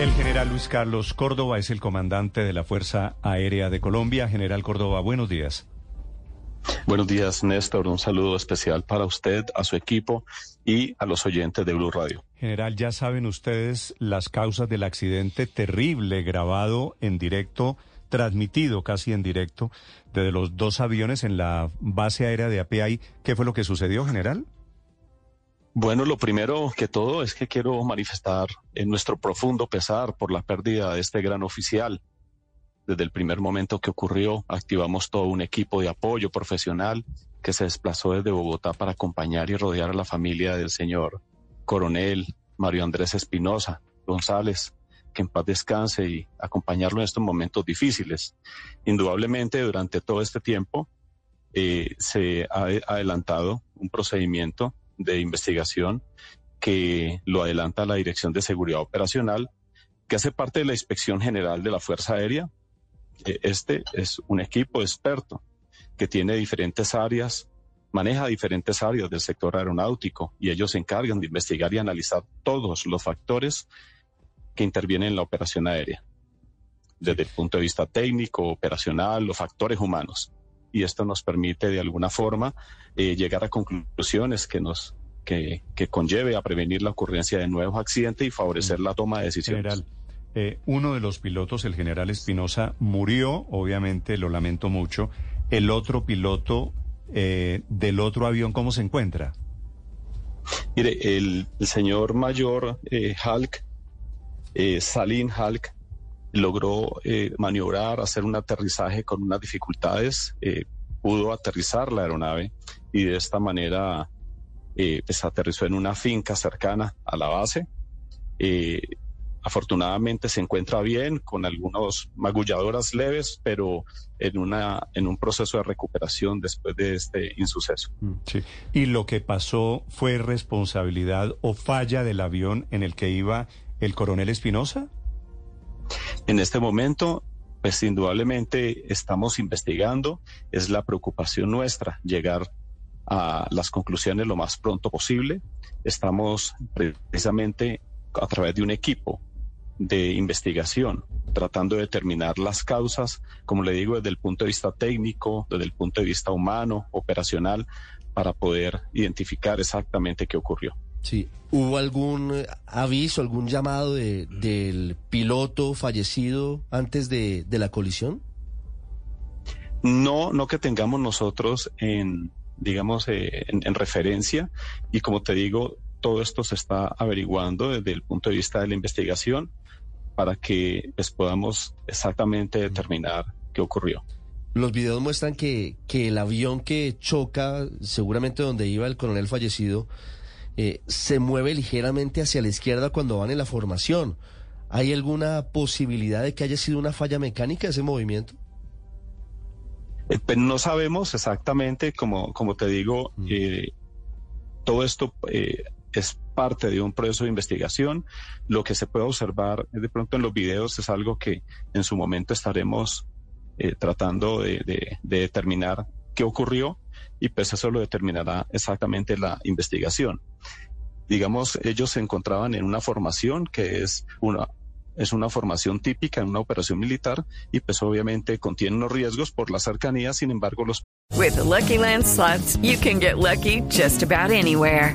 El general Luis Carlos Córdoba es el comandante de la Fuerza Aérea de Colombia. General Córdoba, buenos días. Buenos días, Néstor. Un saludo especial para usted, a su equipo y a los oyentes de Blue Radio. General, ya saben ustedes las causas del accidente terrible grabado en directo, transmitido casi en directo, de los dos aviones en la base aérea de API. ¿Qué fue lo que sucedió, general? Bueno, lo primero que todo es que quiero manifestar en nuestro profundo pesar por la pérdida de este gran oficial desde el primer momento que ocurrió, activamos todo un equipo de apoyo profesional que se desplazó desde Bogotá para acompañar y rodear a la familia del señor coronel Mario Andrés Espinosa González, que en paz descanse y acompañarlo en estos momentos difíciles. Indudablemente, durante todo este tiempo eh, se ha adelantado un procedimiento de investigación que lo adelanta la Dirección de Seguridad Operacional, que hace parte de la Inspección General de la Fuerza Aérea eh, este es un equipo experto que tiene diferentes áreas, maneja diferentes áreas del sector aeronáutico y ellos se encargan de investigar y analizar todos los factores que intervienen en la operación aérea, desde el punto de vista técnico, operacional, los factores humanos. Y esto nos permite de alguna forma eh, llegar a conclusiones que nos que, que, conlleve a prevenir la ocurrencia de nuevos accidentes y favorecer la toma de decisiones. Eh, uno de los pilotos, el general Espinosa, murió, obviamente lo lamento mucho. El otro piloto eh, del otro avión, ¿cómo se encuentra? Mire, el, señor mayor eh, Hulk, Salim Hulk, logró maniobrar, hacer un aterrizaje con unas dificultades, pudo aterrizar la aeronave y de esta manera pues aterrizó en una finca cercana a la base. Afortunadamente se encuentra bien, con algunas magulladoras leves, pero en, una, en un proceso de recuperación después de este insuceso. Mm, sí. ¿Y lo que pasó fue responsabilidad o falla del avión en el que iba el coronel Espinosa? En este momento, pues indudablemente estamos investigando, es la preocupación nuestra llegar a las conclusiones lo más pronto posible. Estamos precisamente a través de un equipo de investigación, tratando de determinar las causas, como le digo, desde el punto de vista técnico, desde el punto de vista humano, operacional, para poder identificar exactamente qué ocurrió. Sí, ¿hubo algún eh, aviso, algún llamado de, del piloto fallecido antes de, de la colisión? No, no que tengamos nosotros en, digamos, eh, en, referencia. Y como te digo, todo esto se está averiguando desde el punto de vista de la investigación para que pues, podamos exactamente determinar qué ocurrió. Los videos muestran que, que el avión que choca, seguramente donde iba el coronel fallecido, eh, se mueve ligeramente hacia la izquierda cuando van en la formación. ¿Hay alguna posibilidad de que haya sido una falla mecánica ese movimiento? Eh, pues no sabemos exactamente, como, como te digo, mm. eh, todo esto es parte de un proceso de investigación. Lo que se puede observar de pronto en los videos es algo que en su momento estaremos eh, tratando de, determinar qué ocurrió y pues eso lo determinará exactamente la investigación. Digamos, ellos se encontraban en una formación que es una, es una formación típica en una operación militar y pues obviamente contiene unos riesgos por la cercanía, sin embargo los... With Lucky Land you can get lucky just about anywhere.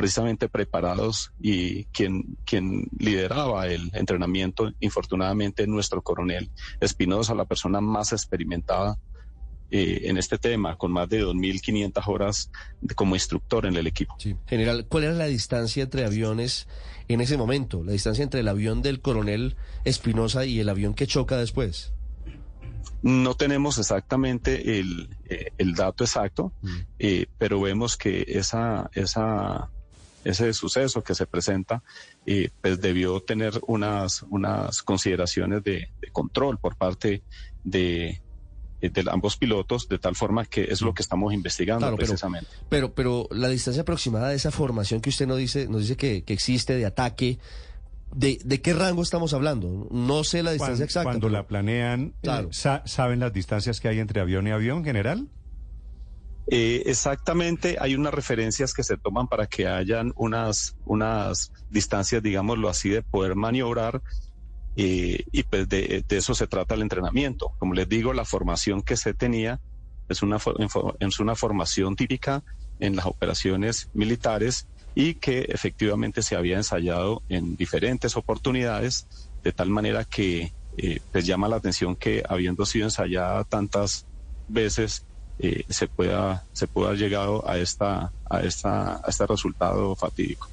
precisamente preparados y quien, quien lideraba el entrenamiento, infortunadamente, nuestro coronel Espinosa, la persona más experimentada eh, en este tema, con más de 2.500 horas como instructor en el equipo. General, ¿cuál era la distancia entre aviones en ese momento? La distancia entre el avión del coronel Espinosa y el avión que choca después. No tenemos exactamente el, eh, dato exacto, mm. eh, pero vemos que esa, esa, ese suceso que se presenta eh, pues debió tener unas, unas consideraciones de, control por parte de, de ambos pilotos, de tal forma que es lo que estamos investigando precisamente. Pero, pero, la distancia aproximada de esa formación que usted nos dice, nos dice que, que existe de ataque, ¿De, qué rango estamos hablando? No sé la distancia exacta. Cuando la planean, eh, ¿saben las distancias que hay entre avión y avión general? Eh, exactamente, hay unas referencias que se toman para que hayan unas, unas distancias, digámoslo así, de poder maniobrar eh, y pues de, eso se trata el entrenamiento. Como les digo, la formación que se tenía es una, es una formación típica en las operaciones militares y que efectivamente se había ensayado en diferentes oportunidades, de tal manera que eh, pues llama la atención que habiendo sido ensayada tantas veces, eh, se pueda se pueda llegado a esta a esta a este resultado fatídico.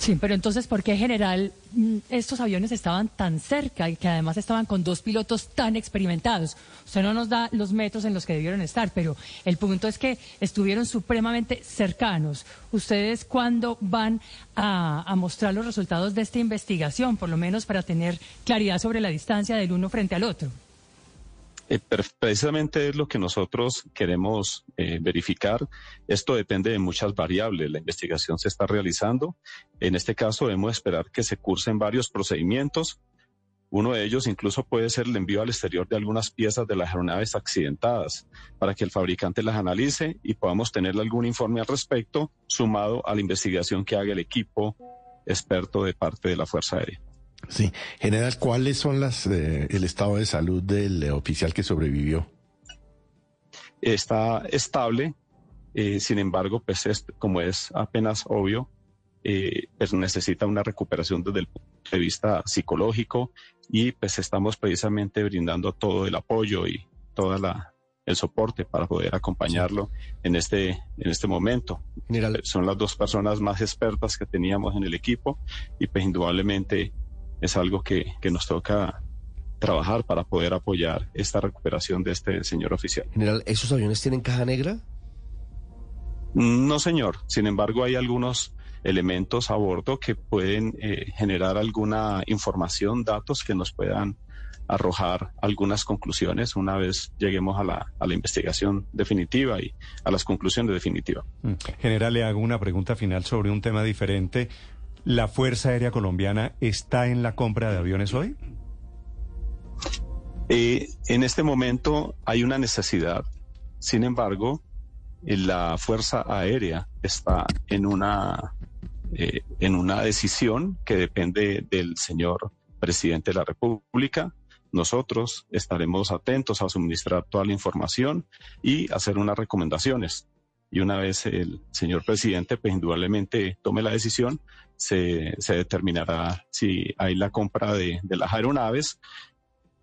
Sí, pero entonces, ¿por qué general mm, estos aviones estaban tan cerca y que además estaban con dos pilotos tan experimentados? Usted no nos da los metros en los que debieron estar, pero el punto es que estuvieron supremamente cercanos. ¿Ustedes cuándo van a mostrar los resultados de esta investigación, por lo menos para tener claridad sobre la distancia del uno frente al otro? Eh, precisamente es lo que nosotros queremos eh, verificar. Esto depende de muchas variables. La investigación se está realizando. En este caso debemos esperar que se cursen varios procedimientos. Uno de ellos incluso puede ser el envío al exterior de algunas piezas de las aeronaves accidentadas para que el fabricante las analice y podamos tener algún informe al respecto sumado a la investigación que haga el equipo experto de parte de la Fuerza Aérea. Sí, general, ¿cuáles son las eh, el estado de salud del eh, oficial que sobrevivió? Está estable, eh, sin embargo, pues como es apenas obvio, pues necesita una recuperación desde el punto de vista psicológico y pues estamos precisamente brindando todo el apoyo y toda la el soporte para poder acompañarlo en este en este momento. General. Son las dos personas más expertas que teníamos en el equipo y pues indudablemente es algo que, nos toca trabajar para poder apoyar esta recuperación de este señor oficial. General, ¿esos aviones tienen caja negra? No, señor. Sin embargo, hay algunos elementos a bordo que pueden eh, generar alguna información, datos que nos puedan arrojar algunas conclusiones una vez lleguemos a la, a la investigación definitiva y a las conclusiones definitivas. Mm. General, le hago una pregunta final sobre un tema diferente. ¿La Fuerza Aérea Colombiana está en la compra de aviones hoy? Eh, en este momento hay una necesidad. Sin embargo, eh, la Fuerza Aérea está en una, eh, en una decisión que depende del señor presidente de la República. Nosotros estaremos atentos a suministrar toda la información y hacer unas recomendaciones y una vez el señor presidente, pues indudablemente tome la decisión, se, se determinará si hay la compra de, de, las aeronaves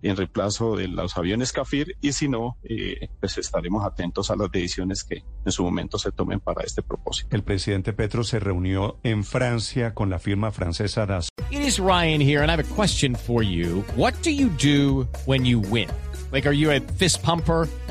en reemplazo de los aviones CAFIR y si no, eh, pues estaremos atentos a las decisiones que en su momento se tomen para este propósito. El presidente Petro se reunió en Francia con la firma francesa DAS. It is Ryan here and I have a question for you. What do you do when you win? Like, are you a fist pumper?